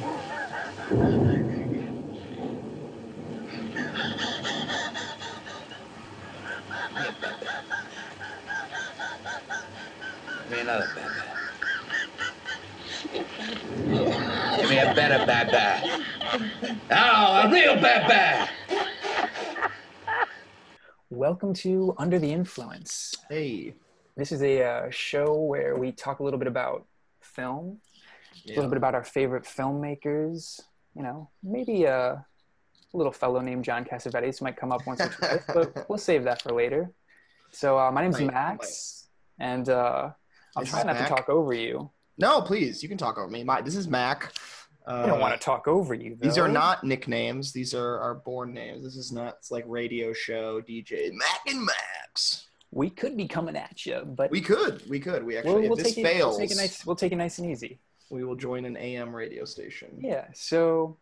Give me another Bebe. Give me a better Bebe. Oh, a real Bebe. Welcome to Under the Influence. Hey. This is a uh, show where we talk a little bit about film, a little bit about our favorite filmmakers. You know, maybe uh, a little fellow named John Cassavetes might come up once or twice, but we'll save that for later. So uh, my name's Right, Max, and uh, I'll This try is not to talk over you. No, please, you can talk over me. My, this is Mac. Uh, I don't want to talk over you. These are not nicknames. These are our born names. This is not it's like radio show DJ Mac and Max. We could be coming at you, but We could, we could. We actually, we'll, we'll if this it. fails, We'll take it nice. We'll take it nice and easy. We will join an AM radio station. Yeah. So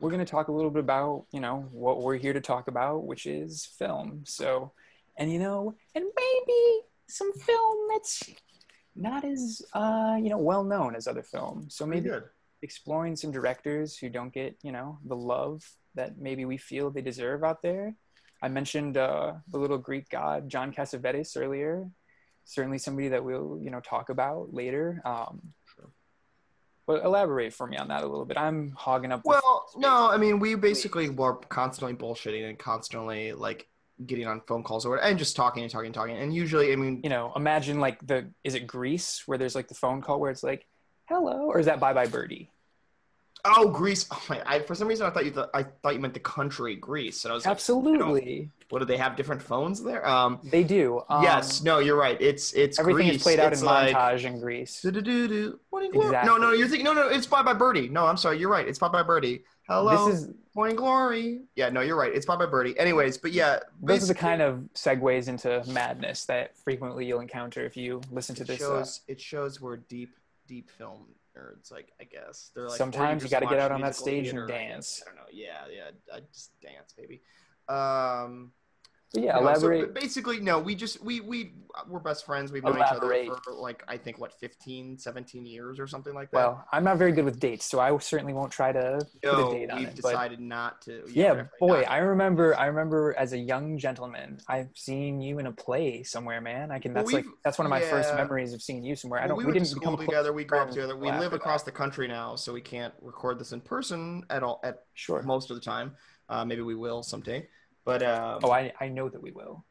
we're going to talk a little bit about, you know, what we're here to talk about, which is film. So, and you know, and maybe some film that's not as, uh, you know, well known as other films. So maybe good. exploring some directors who don't get, you know, the love that maybe we feel they deserve out there. I mentioned uh, the little Greek god John Cassavetes earlier. Certainly somebody that we'll, you know, talk about later. Um, Sure. But elaborate for me on that a little bit. I'm hogging up. Well, no, I mean, we basically were constantly bullshitting and constantly like getting on phone calls or whatever, and just talking and talking and talking. And usually, I mean, you know, imagine like the is it Grease where there's like the phone call where it's like, "Hello," or is that Bye Bye Birdie? Oh, Grease. Oh my, I, for some reason, I thought you th- I thought you meant the country Greece, and I was like, Absolutely, what do they have different phones there? Um, they do. Um, yes, no, you're right. It's it's everything Grease. is played out It's in like, montage in Grease. Do-do-do-do. What in? Exactly. No, no, you're thinking. No, no, it's Bye Bye Birdie. No, I'm sorry. You're right. It's Bye Bye Birdie. Hello, This is Morning Glory. Yeah, no, you're right. It's Bye Bye Birdie. Anyways, but yeah, those are the kind of segues into madness that frequently you'll encounter if you listen to this. uh, shows it shows we're deep deep film nerds. Like I guess they're like Sometimes you gotta get out on that stage and I dance. guess. I, don't know. Yeah, yeah. I just dance, baby. Um, but yeah, no, so elaborate. basically, no. We just we we we're best friends. We've known Elaborate. each other for like I think what 15, 17 years or something like that. well, I'm not very good with dates, so I certainly won't try to put a date on we've it. Decided not to. yeah, boy. I remember. I remember as a young gentleman, I've seen you in a play somewhere, man. I can. Well, That's like that's one of my first memories of seeing you somewhere. I don't. we, we, went didn't to become school close together. We grew up together. We live across that. the country now, so we can't record this in person at all at Sure. most of the time. Uh, maybe we will someday, but um, Oh, I I know that we will.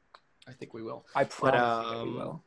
I think we will. I promise you that we um, will.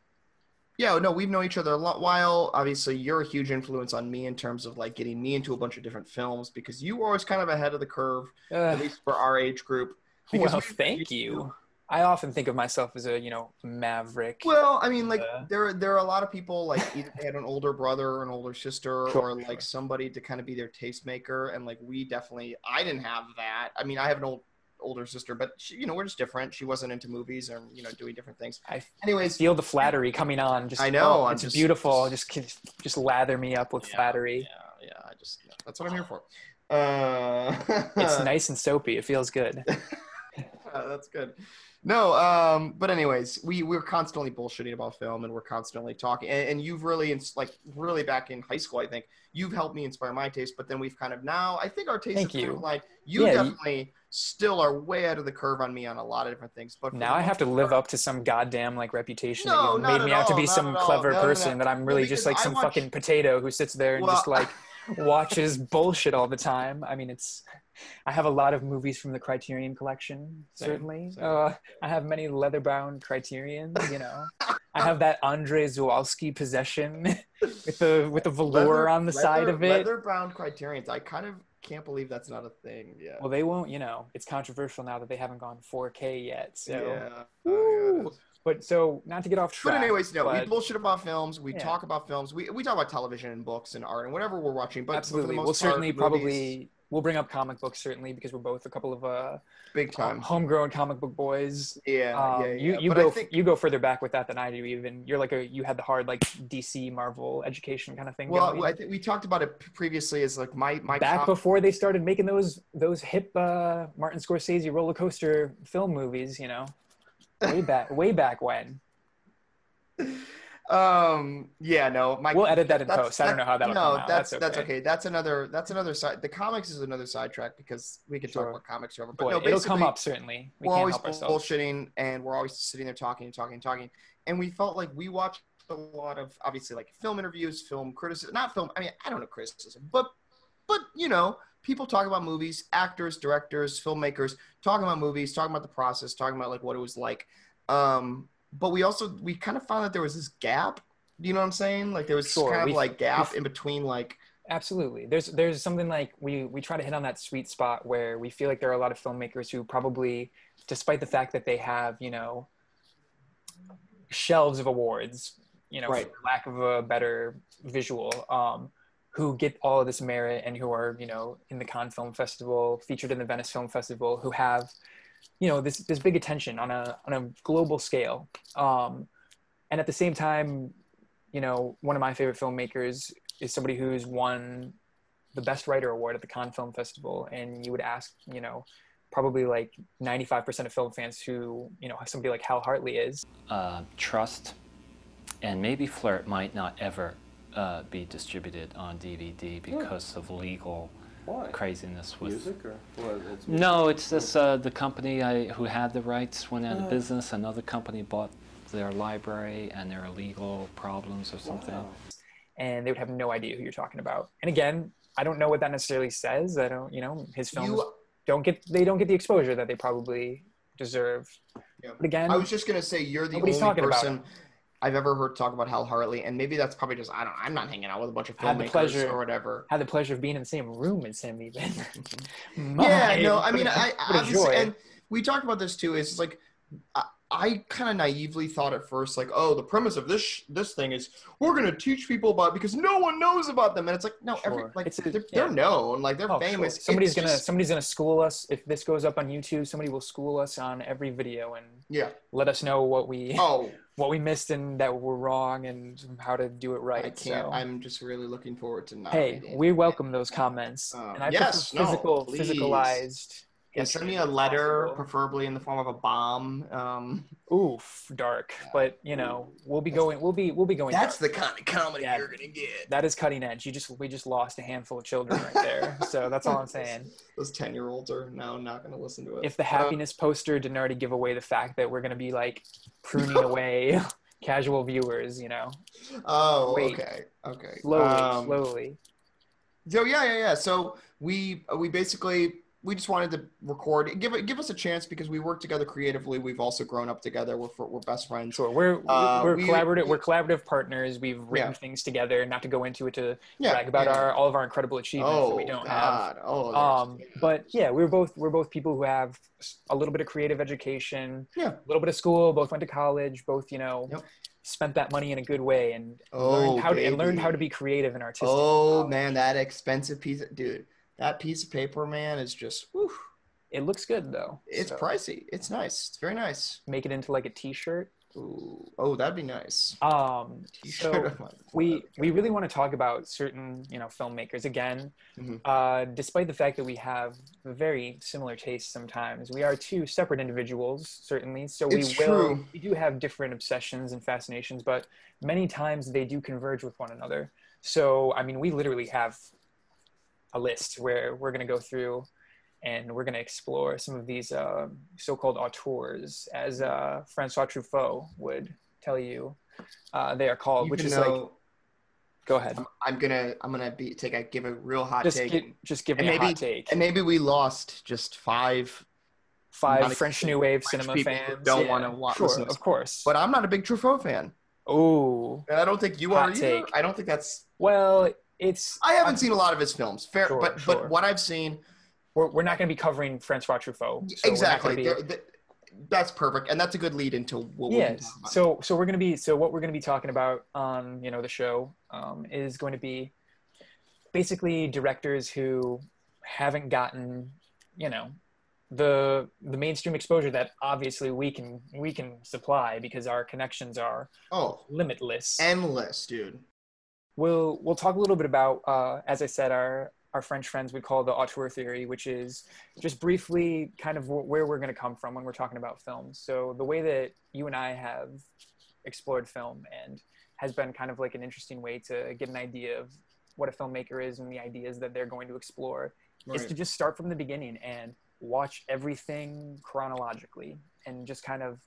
Yeah, no, we've known each other a lot while. Obviously, you're a huge influence on me in terms of like getting me into a bunch of different films because you were always kind of ahead of the curve, at Uh, least for our age group. Well, we- thank you. I often think of myself as a you know maverick. Well, I mean, like Uh, there there are a lot of people like either they had an older brother or an older sister Sure, or like sure. somebody to kind of be their tastemaker, and like we definitely I didn't have that. I mean, I have an old older sister, but she, you know we're just different. She wasn't into movies or you know doing different things. I Anyways, feel the flattery coming on. Just I know, oh, it's just- beautiful. just- Just just lather me up with Yeah, flattery. Yeah, yeah. I just that's what I'm here for. Uh, It's nice and soapy. It feels good. Uh, that's good. No, um, but anyways, we we're constantly bullshitting about film, and we're constantly talking. And, and you've really, ins- like, really back in high school, I think you've helped me inspire my taste. But then we've kind of now, I think our taste Thank is kind of like you Yeah, you- definitely still are way out of the curve on me on a lot of different things. But Now I have to live part- up to some goddamn like reputation No, that you made me out to be some clever No, no, person that I'm really just like I some watch- fucking potato who sits there and Well, just like watches bullshit all the time. I mean, it's. I have a lot of movies from the Criterion collection. Same, certainly, same. Uh, I have many leather-bound Criterions. You know, I have that Andre Zulawski possession with the with the velour Leather- on the side of it. Leather-bound criterions. I kind of can't believe that's not a thing. Yeah. Well, they won't. You know, it's controversial now that they haven't gone 4K yet. So, yeah. Oh, yeah. But so not to get off track. But anyways, no, we bullshit about films. We Yeah. talk about films. We, we talk about television and books and art and whatever we're watching. But but absolutely we'll part, certainly movies, probably we'll bring up comic books certainly because we're both a couple of uh big time. homegrown comic book boys yeah, um, yeah, yeah. you you but go I think, you go further back with that than i do even you're like a you had the hard like dc marvel education kind of thing well, going. I think we talked about it previously. As like my my back com- before they started making those those hip uh martin scorsese roller coaster film movies you know way back way back when um, yeah, no, my, We'll edit that in post. I don't know how that'll no, that's That's that's okay. okay. That's another that's another side. The comics is another sidetrack because we could Sure. talk about comics forever. But Boy, no, it'll come up certainly. We we're can't always help ourselves. bullshitting and we're always sitting there talking and talking and talking. And we felt like we watched a lot of obviously like film interviews, film criticism, not film. I mean, I don't know criticism, but but you know, people talk about movies, actors, directors, filmmakers, talking about movies, talking about the process, talking about like what it was like. Um, but we also we kind of found that there was this gap. You know what I'm saying? Like there was Sure, kind of we- like gap we- in between like Absolutely. There's there's something like we we try to hit on that sweet spot where we feel like there are a lot of filmmakers who probably, despite the fact that they have you know shelves of awards, you know, Right. for lack of a better visual, um, who get all of this merit and who are you know in the Cannes Film Festival, featured in the Venice Film Festival, who have you know this this big attention on a on a global scale, um, and at the same time, you know, one of my favorite filmmakers is somebody who's won the best writer award at the Cannes Film Festival, and you would ask, you know, probably like 95% of film fans who, you know, somebody like Hal Hartley is. uh, Trust and maybe Flirt might not ever uh, be distributed on DVD because of legal Why? craziness with. Music or what? It's No, it's just uh, the company I, who had the rights went out of Uh. business. Another company bought their library, and there are legal problems or something. Wow. and they would have no idea who you're talking about. And again, I don't know what that necessarily says. I don't, you know, his films you don't get they don't get the exposure that they probably deserve. Yeah. But again, I was just gonna say you're the Nobody's only talking about person I've ever heard talk about Hal Hartley, and maybe that's probably just I don't. I'm not hanging out with a bunch of I had the filmmakers pleasure- or whatever. had the pleasure of being in the same room as him even. yeah, no, I mean, I a- I obviously, and we talked about this too. Is like I, I kind of naively thought at first, like, oh, the premise of this sh- this thing is we're gonna teach people about because no one knows about them, and it's like, no, every like a- they're, yeah. they're known, like they're Oh, sure. famous. Somebody's It's gonna just- somebody's gonna school us if this goes up on YouTube. Somebody will school us on every video and yeah. let us know what we Oh, what we missed and that we're wrong and how to do it right. I can't. So, I'm just really looking forward to hey, we welcome those comments, Um, and I yes, no, physical, please. physicalized. Yeah, send me a letter, possible. preferably in the form of a bomb. Um, Oof, dark, but you know we'll be going. We'll be we'll be going. that's dark. the kind of comedy Yeah. you're gonna get. that is cutting edge. You just we just lost a handful of children right there. so that's all I'm saying. Those ten year olds are now not gonna listen to it. If the happiness poster didn't already give away the fact that we're gonna be like pruning away casual viewers, you know, oh, Wait. okay, okay. slowly, Um, slowly. So yeah, yeah, yeah. So we we basically we just wanted to record, give it, give us a chance because we work together creatively. We've also grown up together. We're we're best friends. Sure, we're Uh, we're we- collaborative. We're collaborative partners. We've written Yeah. things together. Not to go into it to Yeah, brag about yeah. our all of our incredible achievements Oh that we don't have. God! Oh, Um, but yeah, we're both we're both people who have a little bit of creative education, Yeah. a little bit of school. Both went to college. Both you know Yep. spent that money in a good way and Oh, learned how to and learned how to be creative and artistic. oh man, that expensive piece, of, dude. That piece of paper, man, is just. Whew, It looks good though. it's So pricey. It's nice. It's very nice. Make it into like a T-shirt. Ooh. Oh, that'd be nice. Um, so we we really want to talk about certain you know filmmakers again Mhm. uh, despite the fact that we have very similar tastes sometimes we are two separate individuals certainly so we It's will true. we do have different obsessions and fascinations but many times they do converge with one another so i mean we literally have a list where we're going to go through and we're going to explore some of these uh, so-called auteurs as uh, francois truffaut would tell you uh, they are called which is like Go ahead. I'm, I'm gonna I'm gonna be take a give a real hot Just take. gi- just give and me a maybe- hot take. and maybe we lost just five Five French New Wave French cinema fans don't yeah. wanna wa- Sure, listen of course. But I'm not a big Truffaut fan. oh, And I don't think you Hot are either. take. I don't think that's. well, it's I haven't seen a lot of his films. Fair, Sure, but sure. but what I've seen we're, we're not going to be covering Francois Truffaut. so we're not gonna exactly. be- that's perfect, and that's a good lead into what yes. So so we're going to be so what we're going to be talking about on you know the show um, is going to be basically directors who haven't gotten you know the the mainstream exposure that obviously we can we can supply because our connections are oh, limitless. endless, dude. We'll we'll talk a little bit about uh, as I said our our French friends would call the auteur theory, which is just briefly kind of wh- where we're going to come from when we're talking about films. So the way that you and I have explored film and has been kind of like an interesting way to get an idea of what a filmmaker is and the ideas that they're going to explore is to just start from the beginning and watch everything chronologically and just kind of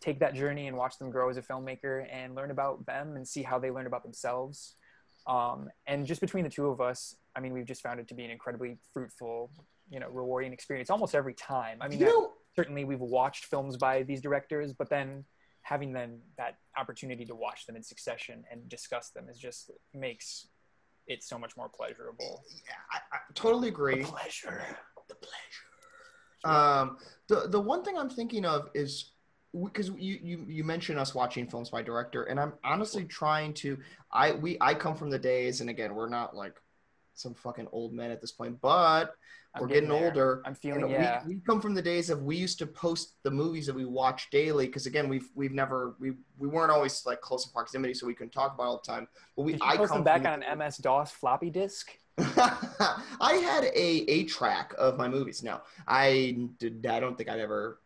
take that journey and watch them grow as a filmmaker and learn about them and see how they learn about themselves. Um, and just between the two of us, I mean, we've just found it to be an incredibly fruitful, you know, rewarding experience almost every time. I mean, You know, certainly we've watched films by these directors, but then having then that opportunity to watch them in succession and discuss them is just makes it so much more pleasurable. yeah, I, I totally agree. Pleasure, The pleasure. Um, the the one thing I'm thinking of is because you, you you mentioned us watching films by director, and I'm honestly trying to. I we I come from the days, and again, we're not like some fucking old men at this point, but I'm we're getting, there. older. I'm feeling we, yeah. we come from the days of we used to post the movies that we watch daily because again we've we've never we we weren't always like close in proximity so we couldn't talk about all the time. But we Did you I post come them back on an MS DOS floppy disk? I had a a track of my movies. No, I did. I don't think I've ever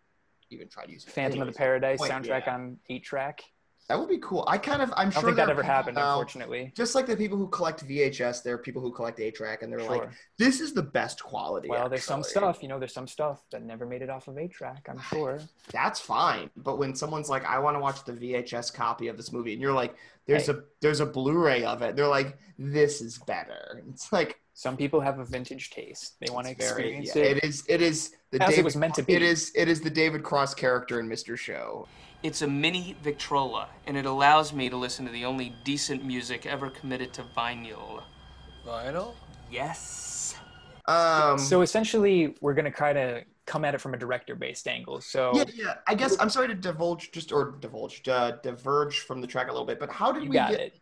even tried using it. Phantom of the Paradise point, soundtrack yeah. on eight track. That would be cool. I kind of. I'm I sure think that ever happened, now- unfortunately. Just like the people who collect VHS, there are people who collect eight track, and they're like, "This is the best quality." Well, there's some stuff, you know, there's some stuff that never made it off of eight track. I'm sure. That's fine, but when someone's like, "I want to watch the VHS copy of this movie," and you're like, "There's a there's a Blu-ray of it," they're like, "This is better." It's like Some people have a vintage taste. They want to it's very- experience yeah, it. It is. It is the As it David, was meant to be. It is. It is the David Cross character in Mr. Show. It's a mini Victrola, and it allows me to listen to the only decent music ever committed to vinyl. Vinyl? Yes. Um, so essentially, we're going to kind of come at it from a director-based angle. So yeah, yeah. I guess I'm sorry to divulge, just or divulge, uh, diverge from the track a little bit. But how did you we get? it.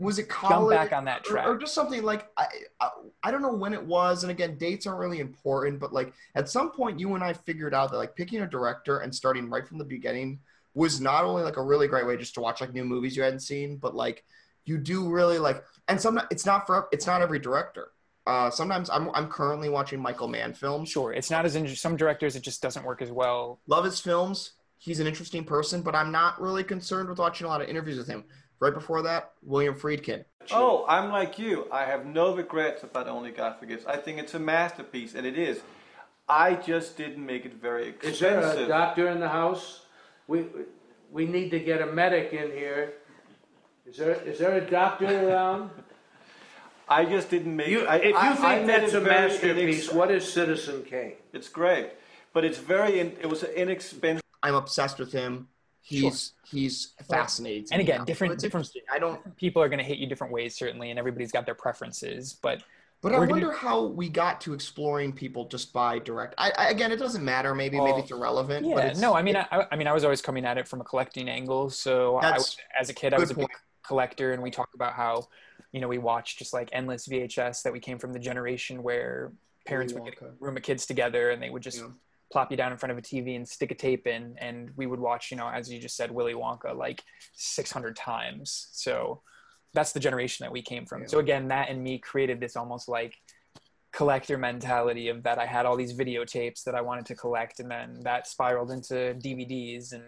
Was it Jump college? back on that or, track. or just something like I, I I don't know when it was, and again, dates aren't really important. But like at some point, you and I figured out that like picking a director and starting right from the beginning was not only like a really great way just to watch like new movies you hadn't seen, but like you do really like. And some it's not for it's not every director. Uh, sometimes I'm I'm currently watching Michael Mann films. Sure, it's not as in some directors. It just doesn't work as well. love his films. He's an interesting person, but I'm not really concerned with watching a lot of interviews with him. Right before that, William Friedkin. Oh, I'm like you. I have no regrets about Only God Forgives. I think it's a masterpiece, and it is. I just didn't make it very expensive. Is there a doctor in the house? We, we need to get a medic in here. Is there, is there a doctor around? I just didn't make You, it. I, if you I- I think made that's a masterpiece, inex- what is Citizen Kane? It's great, but it's very. In, it was an inexpensive. I'm obsessed with him. He's he's fascinating. And again, different- different- I don't. People are going to hit you different ways, certainly, and everybody's got their preferences. But But I We're gonna- wonder how we got to exploring people just by direct. I, I again, it doesn't matter. Maybe maybe it's irrelevant. but yeah, it's, no, I mean, it- I, I mean, I was always coming at it from a collecting angle. So I was, as a kid, I was a big collector, and we talk about how, you know, we watched just like endless VHS. That we came from the generation where parents would get a room of kids together, and they would just Yeah. Plop you down in front of a TV and stick a tape in, and we would watch, you know, as you just said, Willy Wonka like 600 times. So that's the generation that we came from. Yeah. So again, that and me created this almost like collector mentality of that I had all these videotapes that I wanted to collect, and then that spiraled into DVDs and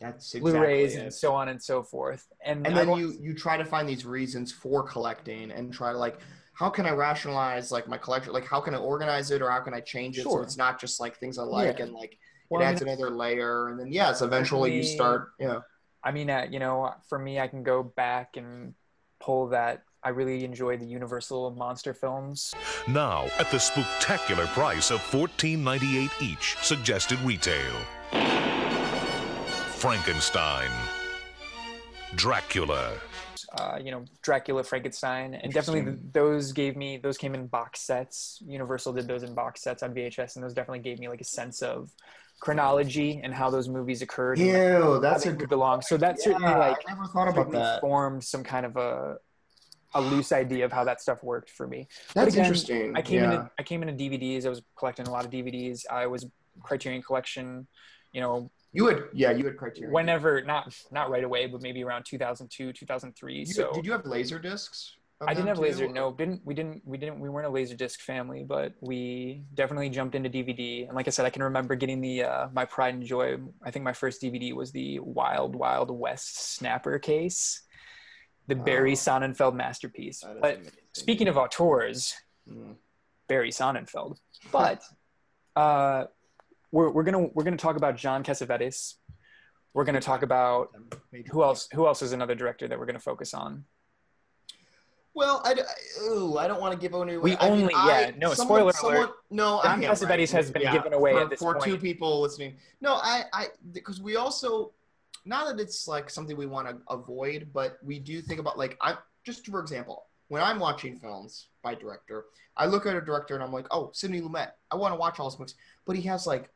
that's exactly Blu-rays it. and so on and so forth. And, and then you you try to find these reasons for collecting and try to like how can i rationalize like my collection like how can i organize it or how can i change it so it's not just like things i like Yeah. and like Well, it I adds mean- another layer and then yes eventually you Certainly- start yeah I mean, uh, you know, for me, I can go back and pull that. I really enjoy the Universal monster films. Now at the spectacular price of $14.98 each, suggested retail. Frankenstein. Dracula. Uh, you know, Dracula, Frankenstein, and definitely those gave me those came in box sets. Universal did those in box sets on VHS, and those definitely gave me like a sense of chronology and how those movies occurred. ew that's a good along. So that certainly like i never thought about that formed some kind of a a loose idea of how that stuff worked for me. That's again, interesting I came yeah. into I came into DVDs. I was collecting a lot of DVDs. I was Criterion Collection. You know, you had yeah you had criteria whenever not not right away, but maybe around 2002, 2003. You- so did you have laser discs I didn't have laser. No, didn't we? Didn't we? Didn't we? weren't a laser disc family, but we definitely jumped into DVD. And like I said, I can remember getting the uh, my pride and joy. I think my first DVD was the Wild Wild West Snapper case. the Barry. Sonnenfeld masterpiece. But speaking of auteurs, Mm. Barry Sonnenfeld. But uh, we're we're gonna we're gonna talk about John Cassavetes. We're gonna talk about who else who else is another director that we're gonna focus on. Well, I, d- I- ooh, I don't want to give away. We I mean, only- I- yeah, no, someone- spoiler alert. No, John yeah, Cassavetes right. has been Yeah, given away for, at this for two people listening. No, I, I, because we also, not that it's like something we want to avoid, but we do think about like I just for example, when I'm watching films by director, I look at a director and I'm like, oh, Sidney Lumet, I want to watch all his movies, but he has like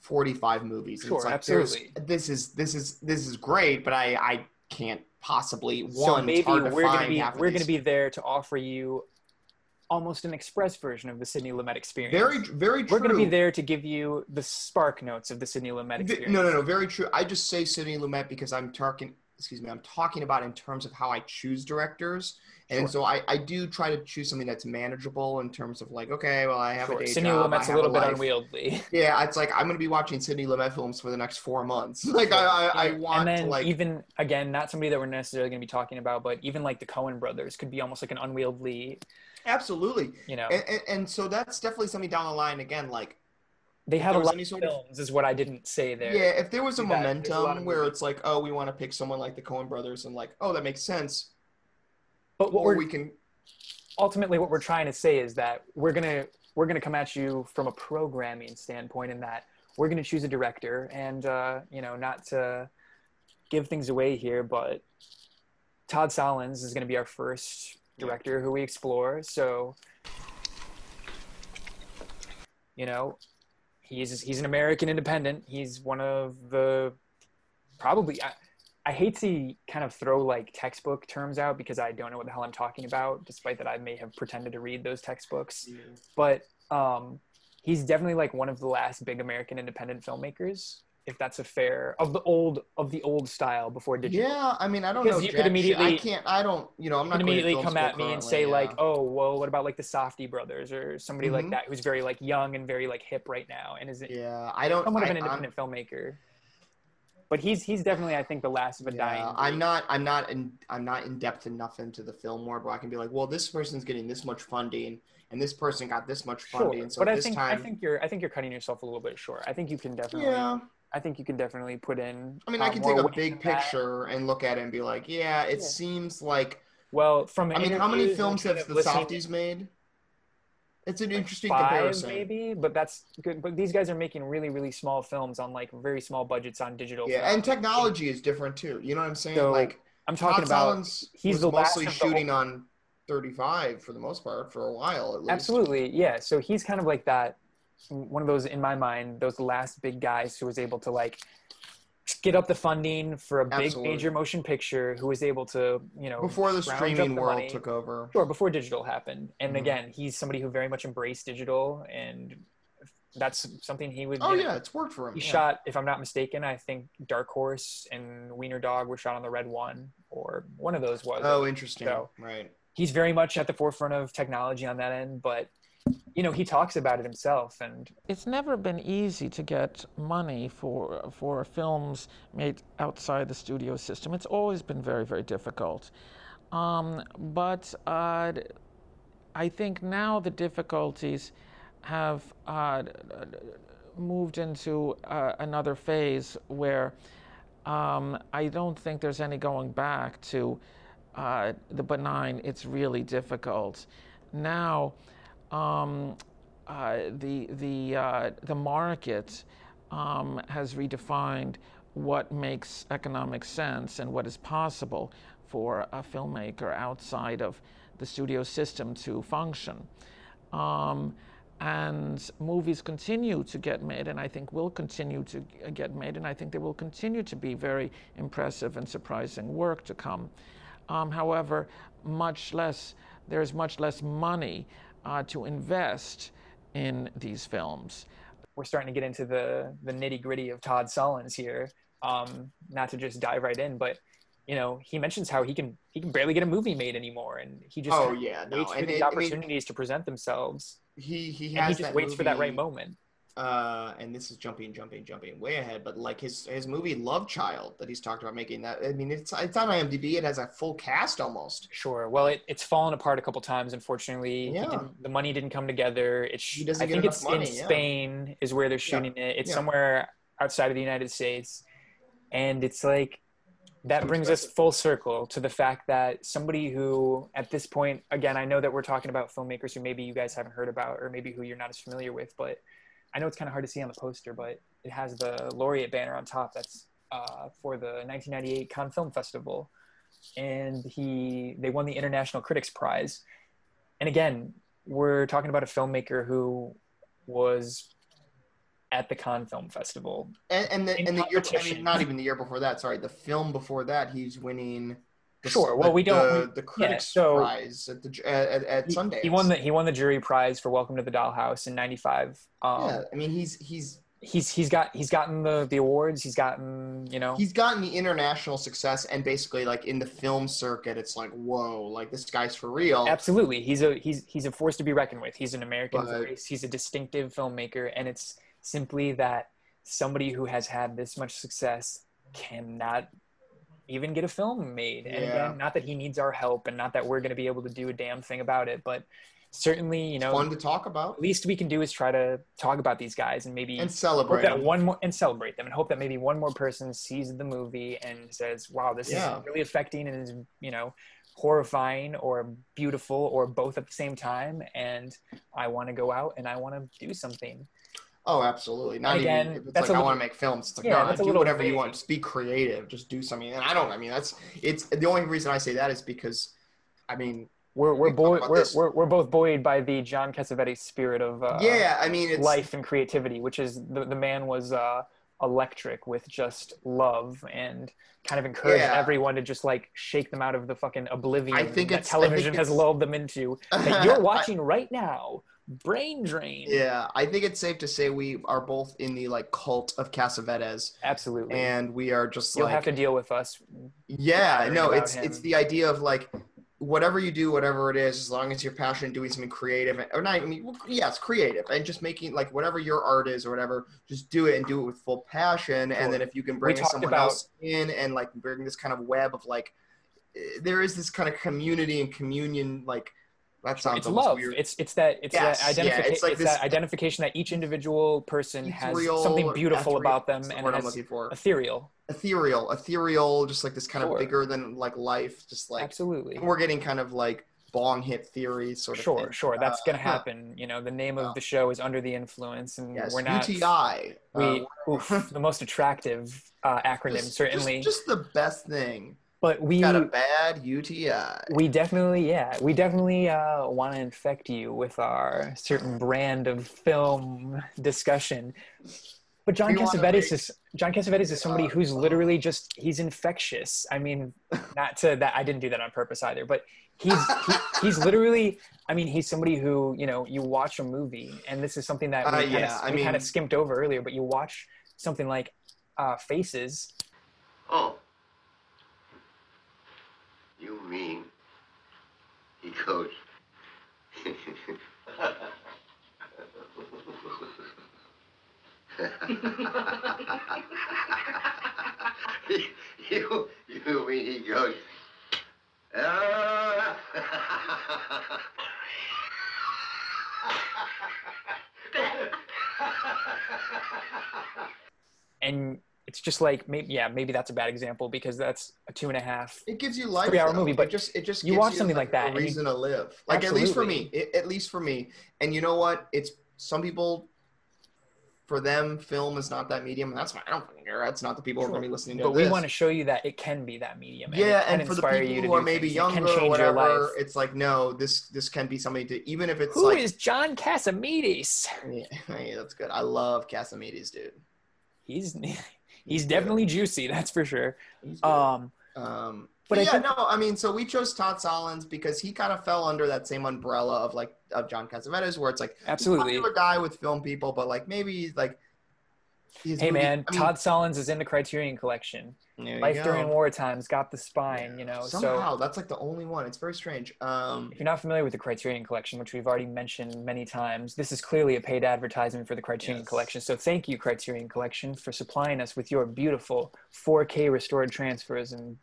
45 movies. Sure, it's like, absolutely. This is this is this is great, but I I can't possibly one. so maybe we're gonna be we're these. gonna be there to offer you almost an express version of the Sidney Lumet experience. very very true. we're gonna be there to give you the spark notes of the Sidney Lumet experience. No, no, no. Very true. I just say Sidney Lumet because I'm talking. Excuse me. I'm talking about in terms of how I choose directors, and Sure. so I, I do try to choose something that's manageable in terms of like, okay, well, I have Sure. a day Sidney job. Lumet's a little bit life. unwieldy. Yeah, it's like I'm gonna be watching Sidney Lumet films for the next four months. Like I, I, I want and then to like. even again, not somebody that we're necessarily going to be talking about, but even like the Coen brothers could be almost like an unwieldy, absolutely, you know. and, and, and so that's definitely something down the line. Again, like they have a lot any of sort of- films, is what I didn't say there. Yeah, if there was a do that. There's a momentum where it's like, oh, we want to pick someone like the Coen Brothers, and like, oh, that makes sense, But what or we're we can ultimately what we're trying to say is that we're gonna we're gonna come at you from a programming standpoint in that we're gonna choose a director and uh, you know not to give things away here, but Todd Solondz is gonna be our first director who we explore. So you know he's he's an American independent. He's one of the probably. I, I hate to kind of throw like textbook terms out because I don't know what the hell I'm talking about, despite that I may have pretended to read those textbooks. But um, he's definitely like one of the last big American independent filmmakers, if that's a fair of the old of the old style before digital. Yeah, I mean, I don't Because know. you could shit. immediately- I can't. I don't. You know, I'm not going immediately come at me and say yeah. like, "Oh, well, what about like the Safdie brothers or somebody like Mhm. that who's very like young and very like hip right now and is it? yeah, I don't. somewhat of I, an independent filmmaker." But he's he's definitely I think the last of a I'm, dying. yeah, I'm not. I'm not in. I'm not in depth enough into the film world where I can be like, well, this person's getting this much funding, and this person got this much funding. Sure, so but I think time, I think you're I think you're cutting yourself a little bit short. I think you can definitely yeah. I think you can definitely put in. I mean, uh, I can take a big in that. picture and look at it and be like, yeah, it Yeah. seems like. Well, from I mean, how many interviews and films kind have the listening- Safdies made? It's an interesting five comparison. maybe, but that's good. But these guys are making really really small films on like very small budgets on digital. Yeah, film. and technology is different too. You know what I'm saying? So, like I'm talking Todd about Solondz he's was the last mostly the shooting on 35 for the most part for a while at least. absolutely yeah. So he's kind of like that one of those in my mind those last big guys who was able to like get up the funding for a big Absolutely. major motion picture who was able to you know Before the streaming the world money. took over. Sure, before digital happened. And Mhm. again, he's somebody who very much embraced digital, and that's something he would. Oh know, yeah, it's worked for him. He yeah. shot, if I'm not mistaken, I think Dark Horse and Wiener Dog were shot on the Red One, or one of those was. Oh, interesting. So- right. He's very much at the forefront of technology on that end, but you know, he talks about it himself, and It's never been easy to get money for for films made outside the studio system. It's always been very very difficult. Um, but uh, I think now the difficulties have uh, moved into uh, another phase where um, I don't think there's any going back to uh, the benign. It's really difficult. Now, um, uh, the the uh, the market um, has redefined what makes economic sense and what is possible for a filmmaker outside of the studio system to function. Um, and movies continue to get made, and I think will continue to get made, and I think there will continue to be very impressive and surprising work to come. Um, however, much less there is much less money uh, to invest in these films. we're starting to get into the the nitty gritty of Todd Solondz here. Um, not to just dive right in, but you know, he mentions how he can he can barely get a movie made anymore, and he just Oh yeah, no. waits for And these it, I mean, opportunities to present themselves, he he and has he just that waits for that right moment. Uh, and this is jumping, jumping, jumping way ahead, but like his his movie Love Child that he's talked about making. That I mean, it's it's on IMDb. It has a full cast almost. Sure. Well, it, it's fallen apart a couple times, unfortunately. Yeah. the money didn't come together. It's doesn't I think it's money, in yeah. Spain is where they're shooting it. It's Yeah. somewhere outside of the United States, and it's like that brings us full circle to the fact that somebody who, at this point, again, I know that we're talking about filmmakers who maybe you guys haven't heard about, or maybe who you're not as familiar with, but I know it's kind of hard to see on the poster, but it has the laureate banner on top. That's uh, for the 1998 Cannes Film Festival, and he they won the International Critics Prize. And again, we're talking about a filmmaker who was at the Cannes Film Festival. And and the, and the year, I mean, not even the year before that. Sorry, the film before that, he's winning. The, Sure, well, we don't- the, we- the yeah, critics so- prize at the at, at, at He, Sundance. he won the he won the jury prize for Welcome to the Dollhouse in '95. Um, yeah, I mean, he's he's He's he's got he's gotten the the awards. He's gotten you know he's gotten the international success, and basically, like in the film circuit, it's like, whoa, like this guy's for real. Absolutely, he's a he's he's a force to be reckoned with. He's an American But- voice. He's a distinctive filmmaker, and it's simply that somebody who has had this much success cannot even get a film made. And Yeah. again, not that he needs our help, and not that we're going to be able to do a damn thing about it, but certainly, you know, Fun to talk about least we can do is try to talk about these guys and maybe and celebrate. that one more and celebrate them and hope that maybe one more person sees the movie and says wow this Yeah. is really affecting and is you know horrifying or beautiful or both at the same time and i want to go out and i want to do something Oh, absolutely. Not Again, even if it's that's like I want to make films. It's like Yeah, no, do little whatever you want. Just be creative. Just do something. And I don't. I mean, that's it's the only reason I say that is because, I mean, we're we're, We talk buoy- about we're, we're, we're both buoyed by the john cassavetes spirit of uh, yeah. I mean, it's life and creativity which is the, the man was uh, electric with just love and kind of encouraged Yeah. everyone to just like shake them out of the fucking oblivion I think that it's- I think television has lulled them into that you're watching right now brain drain Yeah, I think it's safe to say we are both in the like cult of Cassavetes, absolutely and we are just like you'll like, have to deal with us yeah, no, it's it's the idea of like whatever you do, whatever it is, as long as you're passionate doing something creative, or not. I mean, well, yes, creative, and just making like whatever your art is or whatever, just do it and do it with full passion. And then if you can bring someone about- else in and like bring this kind of web of like, eh, there is this kind of community and communion like. That sounds it's love weird. it's it's that it's Yes, that yeah, identification it's like it's this- that identification that each individual person has something beautiful about them the and I'm looking for. ethereal ethereal, ethereal, just like this kind Sure. of bigger than like life, just like absolutely we're getting kind of like bong hit theory sort of sure thing. sure that's Uh, gonna happen you know the name of the show is under the influence and Yes, we're not UTI. we uh, oof, the most attractive uh, acronym just- certainly Just, just the best thing. But we Got a bad UTI. we definitely yeah we definitely uh, want to infect you with our certain brand of film discussion but john We cassavetes is john cassavetes is somebody who's literally just he's infectious i mean not to that i didn't do that on purpose either but he's he, he's literally i mean he's somebody who you know you watch a movie and this is something that we, Uh, kind, yeah, of, I kind mean- of skimped over earlier but you watch something like uh, faces Oh. You mean goes. you, you mean he goes. "Ah." and it's just like maybe yeah maybe that's a bad example because that's a two and a half It gives you life. Three-hour though. movie, It but just it just you gives watch something like that a and you- reason to live. Like at least for me, it, at least for me. And you know what? It's some people. For them, film is not that medium, and that's fine. I don't fucking care. That's not the people who are going to be listening to but this. we want to show you that it can be that medium and yeah, it and for the people you who are maybe things. It younger or whatever, it's like no, this this can be something to even if it's Who like is John Casamides? yeah, hey, that's good. I love Casamides, dude. He's he's definitely juicy, that's for sure. He's. Um, Um, But but, yeah, think- no, I mean, so we chose Todd Solondz because he kind of fell under that same umbrella of like of John Cassavetes, where it's like absolutely. popular guy with film people, but like maybe like His Hey movie- man, I mean, Todd Solondz is in the Criterion Collection. Life go. during war times got the spine, you know. Somehow So that's like the only one. It's very strange. Um, if you're not familiar with the Criterion Collection, which we've already mentioned many times, this is clearly a paid advertisement for the Criterion Yes. Collection. So thank you, Criterion Collection, for supplying us with your beautiful 4K restored transfers and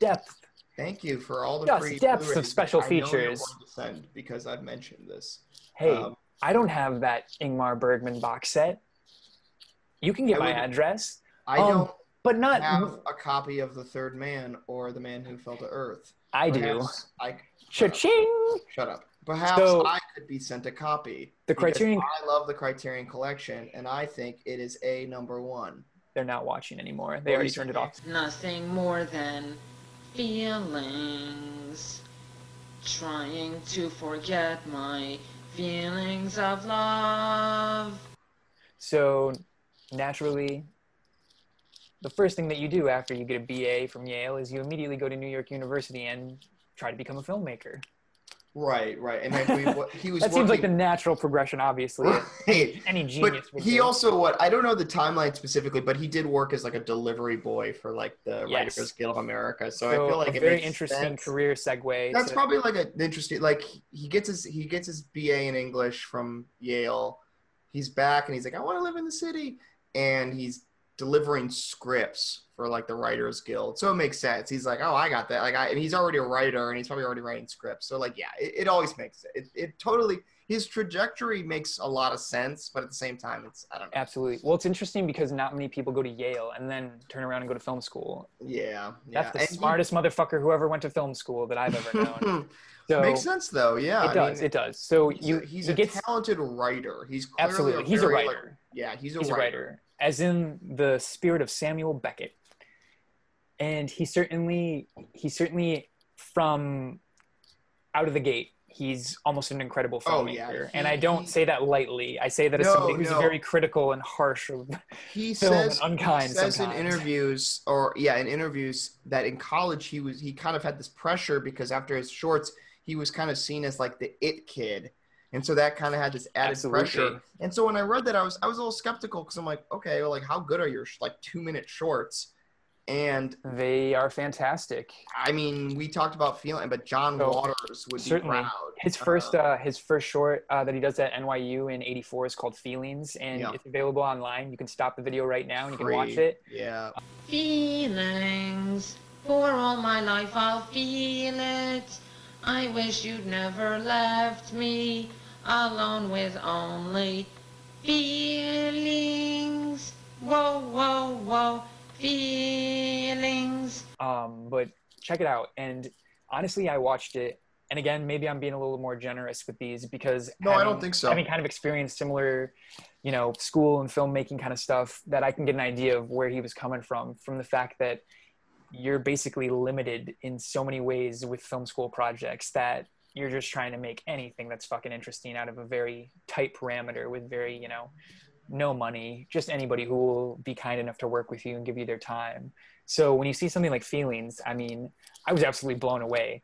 depth. thank you for all the Just free depths of Blu-rays that special I features. going to send because I've mentioned this. Hey, Um, I don't have that Ingmar Bergman box set. You can get I my would- address, I Um, don't but not. have a copy of The Third Man or The Man Who Fell to Earth. I do. Perhaps I. Cha-ching! Shut up. Perhaps So- I could be sent a copy. The Criterion- I love the Criterion Collection, and I think it is a number one. They're not watching anymore. They Well, already turned it off. Nothing more than feelings. Trying to forget my feelings of love. So naturally, the first thing that you do after you get a BA from Yale is you immediately go to New York University and try to become a filmmaker. Right, right. And we, what, he was that seems like the natural progression, obviously. Right. Any genius But would he do. also what I don't know the timeline specifically, but he did work as like a delivery boy for like the Yes. Writers Guild of America. So, I feel like a very interesting sense. career segue. That's to- probably like an interesting. Like he gets his he gets his BA in English from Yale. He's back and he's like, I want to live in the city, and he's delivering scripts for like the Writers Guild. So it makes sense. He's like, oh, I got that. Like, I, and he's already a writer, and he's probably already writing scripts. So like, yeah, it, it always makes it. It totally his trajectory makes a lot of sense, but at the same time, it's I don't know. Absolutely. Well, it's interesting because not many people go to Yale and then turn around and go to film school. Yeah, That's the And he- smartest motherfucker who ever went to film school that I've ever known. So Makes sense though. Yeah, It I does. mean, it does. So he's you a, he's he a gets talented writer. He's clearly absolutely he's a very, like, writer. Yeah, he's a he's writer. a writer, as in the spirit of Samuel Beckett, and he certainly he certainly from out of the gate he's almost an incredible filmmaker. Oh, yeah, and I don't say that lightly. I say that as No, somebody who's no. very critical and harsh of he film says, and unkind he says in interviews or yeah in interviews that in college he was he kind of had this pressure because after his shorts he was kind of seen as like the it kid and so that kind of had this added Absolutely. pressure and so when i read that i was i was a little skeptical because i'm like okay well like how good are your like two minute shorts and they are fantastic. i mean we talked about feeling but john So, waters would be certainly proud his first Um, uh, his first short uh, that he does at NYU in '84 is called Feelings, and Yeah. it's available online. You can stop the video right now and you can watch it. yeah Feelings. For all my life I'll feel it. I wish you'd never left me alone with only feelings. Whoa, whoa, whoa. Feelings. um, but check it out. And honestly, I watched it, and again, maybe I'm being a little more generous with these because No, I don't think so. Having kind of experienced similar, you know, school and filmmaking kind of stuff, that I can get an idea of where he was coming from, from the fact that you're basically limited in so many ways with film school projects that you're just trying to make anything that's fucking interesting out of a very tight parameter with very, you know, no money, just anybody who will be kind enough to work with you and give you their time. So when you see something like Feelings, I mean, I was absolutely blown away.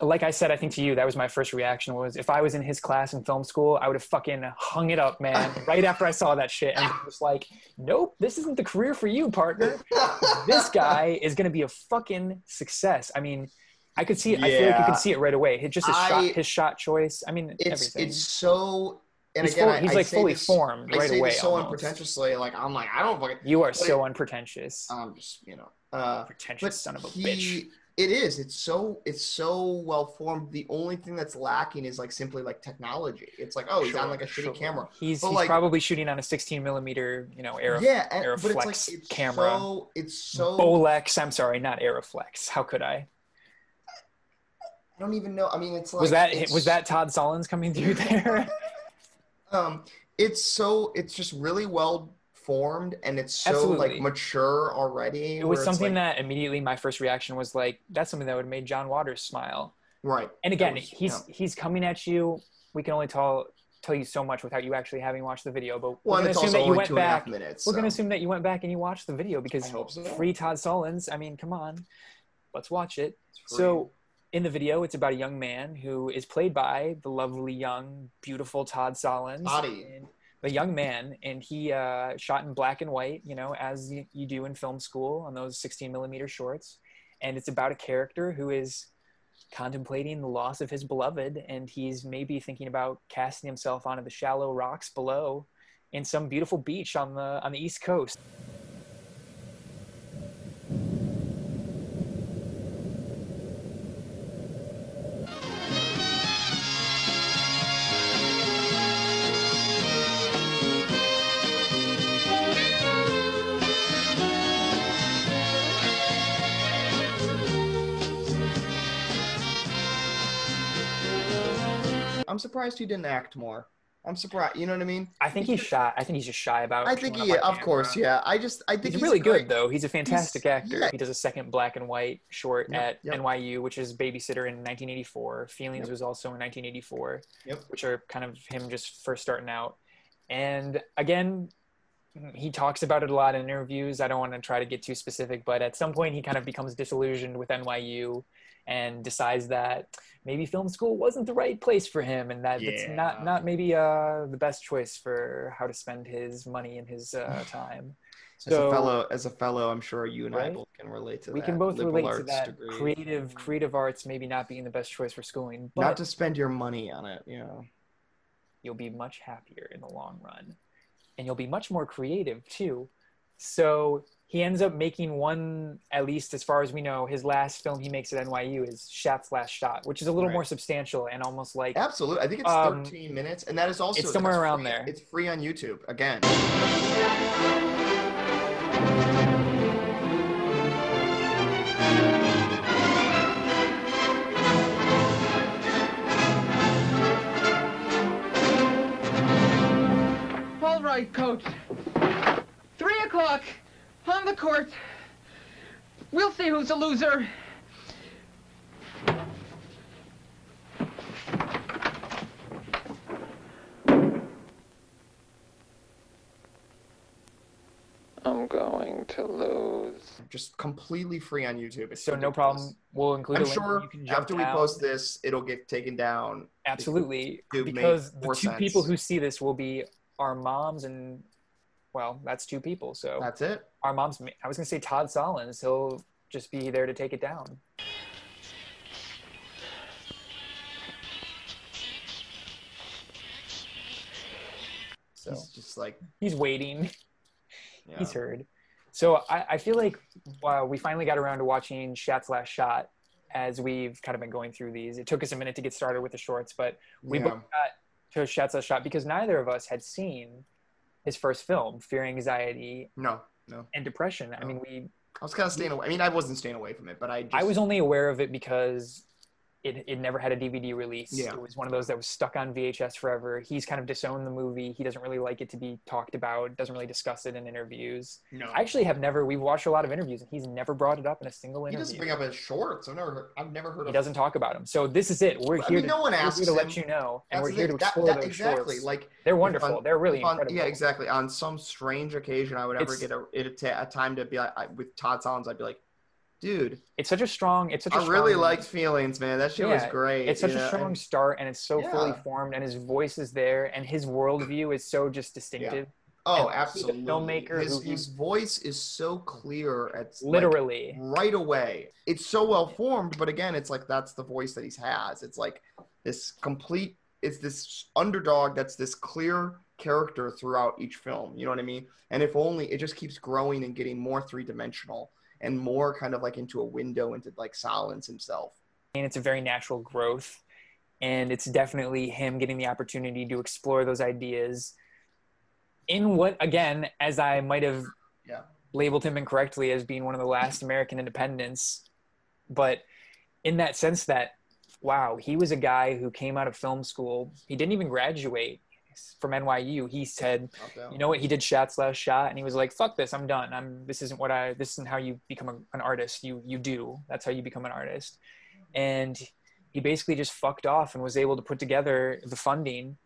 Like I said, I think to you, that was my first reaction was if I was in his class in film school, I would have fucking hung it up, man, right after I saw that shit. And was like, nope, this isn't the career for you, partner. this guy is going to be a fucking success. I mean, I could see it. I feel like you Yeah. can see it right away. His, just his I- shot, his shot choice. I mean, it's everything. it's so and He's again full- I- he's I like say fully this- formed I right away, so almost. unpretentiously like i'm like i don't fucking you are so it- unpretentious. i'm just you know uh Pretentious son of a he, bitch. it is it's so it's so well formed the only thing that's lacking is like simply like technology it's like oh he's on like a shitty sure. camera He's, he's like- probably shooting on a 16 millimeter, you know, Arri, yeah and, Arriflex but it's like it's camera. so it's so Bolex. I'm sorry, not Arriflex. How could I? I don't even know i mean it's like was that was that Todd Solondz coming through there? um it's so it's just really well formed and it's so Absolutely. like mature already it was something like- that immediately my first reaction was like, that's something that would have made John Waters smile. right And again, was- he's yeah. he's coming at you. We can only tell tell you so much without you actually having watched the video. But we're gonna assume that you went two and a half back. minutes, We're gonna so. assume that you went back and you watched the video because so. free Todd Solondz. I mean, come on, let's watch it. So in the video, it's about a young man who is played by the lovely young, beautiful Todd Solondz. And a young man, and he uh, shot in black and white, you know, as you, you do in film school on those 16 millimeter shorts. And it's about a character who is contemplating the loss of his beloved, and he's maybe thinking about casting himself onto the shallow rocks below in some beautiful beach on the on the east coast. Surprised he didn't act more. I'm surprised. You know what I mean? I think he's shy. I think he's just shy about. It. I think he, of course, yeah. I just, I think He's, really great. good though. He's a fantastic actor. yeah. He does a second black and white short Yep, at yep. NYU, which is Babysitter in 1984. Feelings Yep. was also in 1984, Yep. which are kind of him just first starting out. And again, he talks about it a lot in interviews. I don't want to try to get too specific, but at some point he kind of becomes disillusioned with NYU and decides that maybe film school wasn't the right place for him and that it's not not maybe uh, the best choice for how to spend his money and his uh, time. As a fellow, as a fellow, I'm sure you and I both can relate to we that. We can both liberal relate to that degree. creative creative arts maybe not being the best choice for schooling but Not to spend your money on it, you know. you'll be much happier in the long run and you'll be much more creative too so he ends up making one at least as far as we know his last film he makes at nyu is Schatt's last shot which is a little Right. more substantial and almost like Absolutely, I think it's Um, 13 minutes, and that is also it's somewhere around free- there. It's free on YouTube again. All right, coach. Three o'clock on the court. We'll see who's a loser. I'm going to lose. Just completely free on YouTube. It's so no problem we'll include I'm a link sure you can jump after we down. post this, it'll get taken down. absolutely It would make because the two sense. people who see this will be our moms and well that's two people so That's it. our mom's i was going to say todd solondz he'll just be there to take it down so He's just like he's waiting yeah. he's heard so I, I feel like uh, we finally got around to watching Schatt's last shot as we've kind of been going through these it took us a minute to get started with the shorts but we Yeah. both got to Schatt's last shot because neither of us had seen his first film fear anxiety No, no. and depression i mean we I was kind of staying away. I mean, I wasn't staying away from it, but I just I was only aware of it because it, it never had a DVD release. Yeah. It was one of those that was stuck on VHS forever. He's kind of disowned the movie. He doesn't really like it to be talked about, doesn't really discuss it in interviews. no. I actually have never, we've watched a lot of interviews and he's never brought it up in a single interview. he doesn't bring up his shorts. I've never, heard, I've never heard He of. doesn't talk about them. So this is it. We're I here, mean, to, no one we're asks to him. let you know. And That's we're here thing. to That- explore that- those exactly. shorts. Like They're if wonderful. on- They're really if on- incredible. Yeah, exactly. On some strange occasion, I would ever It's- get a, it, a, a time to be like, I, with Todd Solondz, I'd be like, dude, It's such a strong, it's such a I really strong- liked Feelings, man. That shit was great. It's such a know, strong and- start, and it's so fully formed, and his voice is there, and his worldview is so just distinctive. Oh, and absolutely. filmmaker His, his voice is so clear at like, Literally. right away. It's so well formed, but again, it's like that's the voice that he has. It's like this complete. It's this underdog that's this clear character throughout each film. You know what I mean? And if only it just keeps growing and getting more three dimensional and more kind of like into a window into like Solondz himself. and it's a very natural growth and it's definitely him getting the opportunity to explore those ideas in what again as i might have Yeah. labeled him incorrectly as being one of the last american independents but in that sense that wow he was a guy who came out of film school he didn't even graduate from nyu he said you know what? He did Schatt's last shot and he was like fuck this i'm done. I'm this isn't what i this isn't how you become a, an artist. You you do. That's how you become an artist. And he basically just fucked off and was able to put together the funding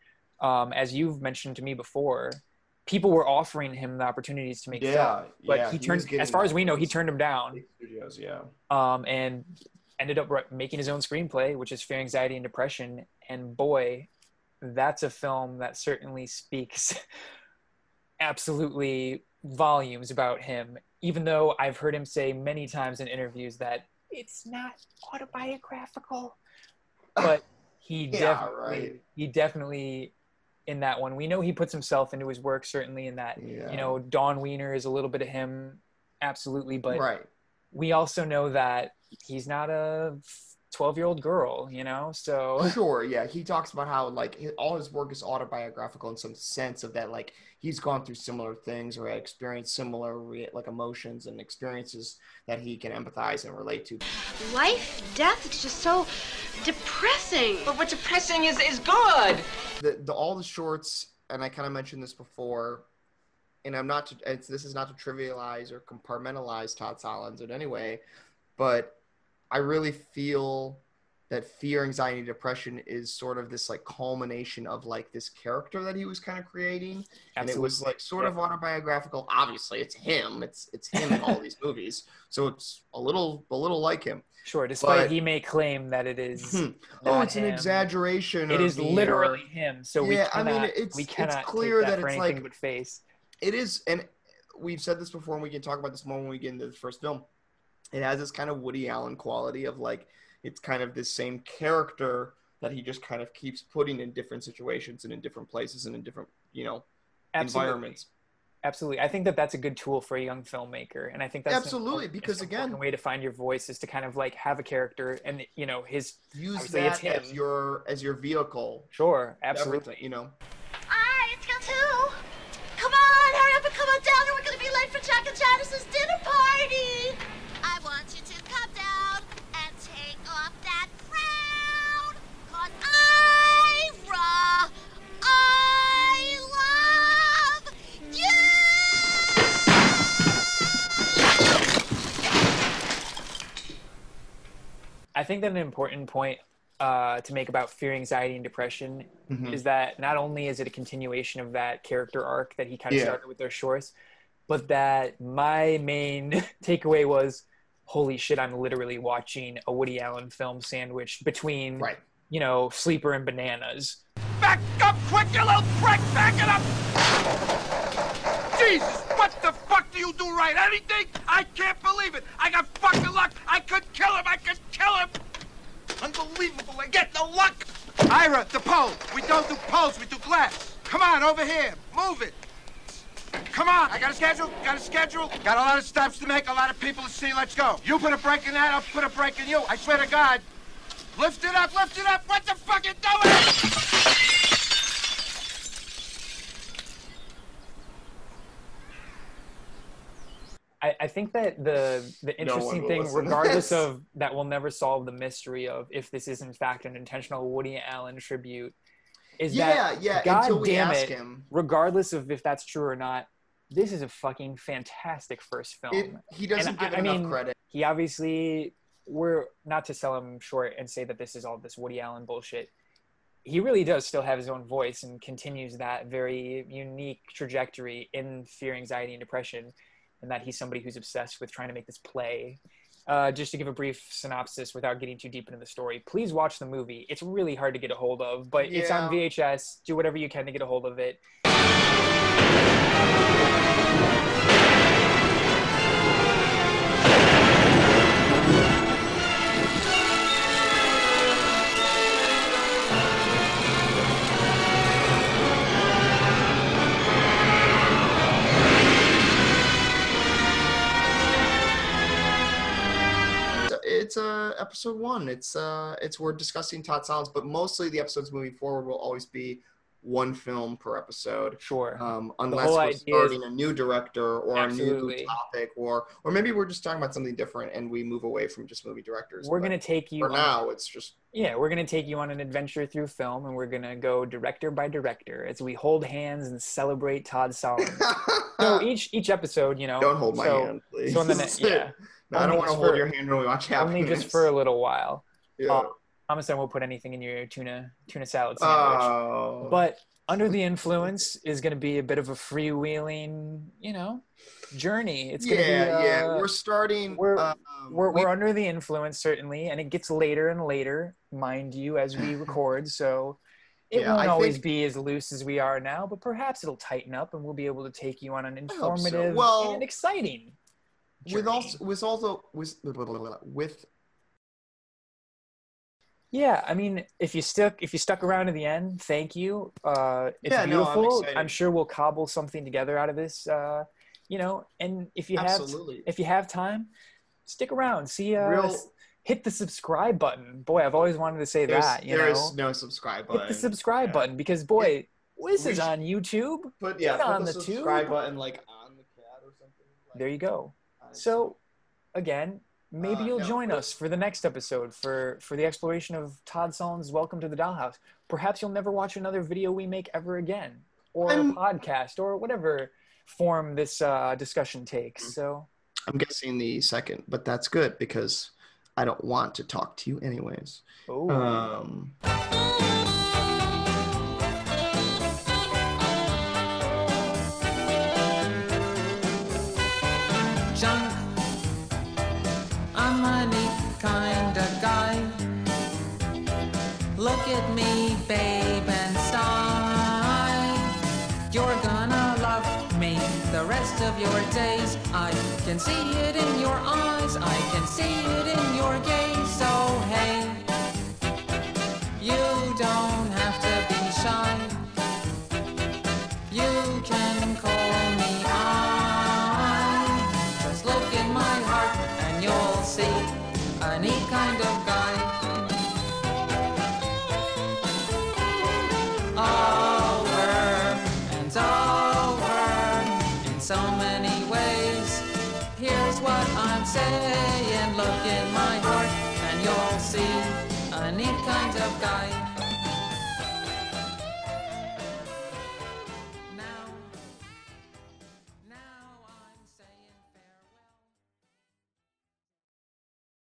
um, as you've mentioned to me before. People were offering him the opportunities to make Yeah, film but yeah, he he turned getting as far as we know he turned him down. Studios, yeah. um, and ended up making his own screenplay which is fear anxiety and depression. And boy that's a film that certainly speaks absolutely volumes about him. Even though I've heard him say many times in interviews that it's not autobiographical, but he Yeah, definitely right. he definitely in that one we know he puts himself into his work certainly in that Yeah. you know Dawn Wiener is a little bit of him absolutely but right. we also know that he's not a 12 year old girl you know so Sure, yeah. He talks about how like all his work is autobiographical in some sense of that like he's gone through similar things or experienced similar like emotions and experiences that he can empathize and relate to. Life, death, it's just so depressing. But what's depressing is is good. The, the all the shorts, and I kind of mentioned this before, and I'm not to, it's, this is not to trivialize or compartmentalize Todd Solondz in any way, but I really feel that fear, anxiety, depression is sort of this like culmination of like this character that he was kind of creating, and it was like sort of autobiographical. Obviously, it's him. It's it's him in all these movies, so it's a little a little like him. sure despite But- he may claim that it is Hmm. oh, it's an exaggeration. It is the- literally him so we Yeah, I mean, it's- we it's clear that, that it's like- face it is and we've said this before and we can talk about this more when we get into the first film it has this kind of woody allen quality of like it's kind of this same character that he just kind of keeps putting in different situations and in different places and in different you know Absolutely. environments Absolutely. I think that that's a good tool for a young filmmaker. And I think that's Absolutely, because again- important way to find your voice is to kind of like have a character and, you know, his, use that as your as your vehicle Sure, absolutely. you know think that an important point uh, to make about fear, anxiety, and depression Mhm. is that not only is it a continuation of that character arc that he kind of Yeah. started with their shorts, but that my main takeaway was, holy shit, I'm literally watching a Woody Allen film sandwiched between, right. you know, Sleeper and Bananas. Back up quick, you little prick! Back it up! Jesus, what the fuck do you do right? Anything? I can't believe it! I got fucking luck! I could kill him! I could kill him! Unbelievable! I get no luck! Ira, the pole! We don't do poles, we do glass! Come on, over here! Move it! Come on! I got a schedule, got a schedule, got a lot of stops to make, a lot of people to see, let's go! You put a break in that, I'll put a break in you, I swear to God! Lift it up, lift it up! What the fuck are you doing? I, I think that the the interesting will thing, regardless of that, will never solve the mystery of if this is in fact an intentional Woody Allen tribute. Is Yeah, that yeah, God until we damn ask it, him. regardless of if that's true or not, this is a fucking fantastic first film. It- he doesn't And give I enough mean, credit. He obviously, we're not to sell him short and say that this is all this Woody Allen bullshit. He really does still have his own voice and continues that very unique trajectory in fear, anxiety, and depression, and that he's somebody who's obsessed with trying to make this play. Uh, just to give a brief synopsis without getting too deep into the story, please watch the movie. It's really hard to get a hold of, but it's on VHS. Do whatever you can to get a hold of it. It's uh episode one. It's uh it's we're discussing Todd Solondz, but mostly the episodes moving forward will always be one film per episode. Sure. Um, unless we're idea is- starting a new director or a new topic, or or maybe we're just talking about something different and we move away from just movie directors. We're But gonna take you for on- now. It's just Yeah, we're gonna take you on an adventure through film, and we're gonna go director by director as we hold hands and celebrate Todd Solomon. so each each episode, you know, Don't hold my so- hand, please. So in the next, yeah, No, I don't want to hold for- your hand when we watch Only Happiness. just for a little while. Yeah. Uh, Amazon won't put anything in your tuna tuna salad sandwich. Oh. But under the influence is going to be a bit of a freewheeling, you know, journey. It's yeah, be. Uh, yeah. We're starting. We're, um, we're, we- we're under the influence certainly, and it gets later and later, mind you, as we record. So, It Yeah, won't I always think- be as loose as we are now, but perhaps it'll tighten up and we'll be able to take you on an hope so. informative Well, and exciting. With also with also with with Yeah, I mean, if you stuck if you stuck around to the end, thank you. Uh, it's Yeah, no, I'm beautiful. I'm sure we'll cobble something together out of this. Uh, you know, and if you Absolutely. have if you have time, stick around. See, uh, Real- hit the subscribe button. Boy, I've always wanted to say that. You know, no subscribe button. hit the subscribe button because boy, this we is should- on YouTube. Put yeah, put on the, the subscribe tube. button like on the cat or something. There you go. So, again, maybe Uh, you'll no, join but- us for the next episode for for the exploration of Todd Solondz's Welcome to the Dollhouse. Perhaps you'll never watch another video we make ever again, or a podcast, or whatever form this uh, discussion takes. So, I'm guessing the second, but that's good because I don't want to talk to you anyways. Um, days. I can see it in your eyes, I can see it in your gaze. So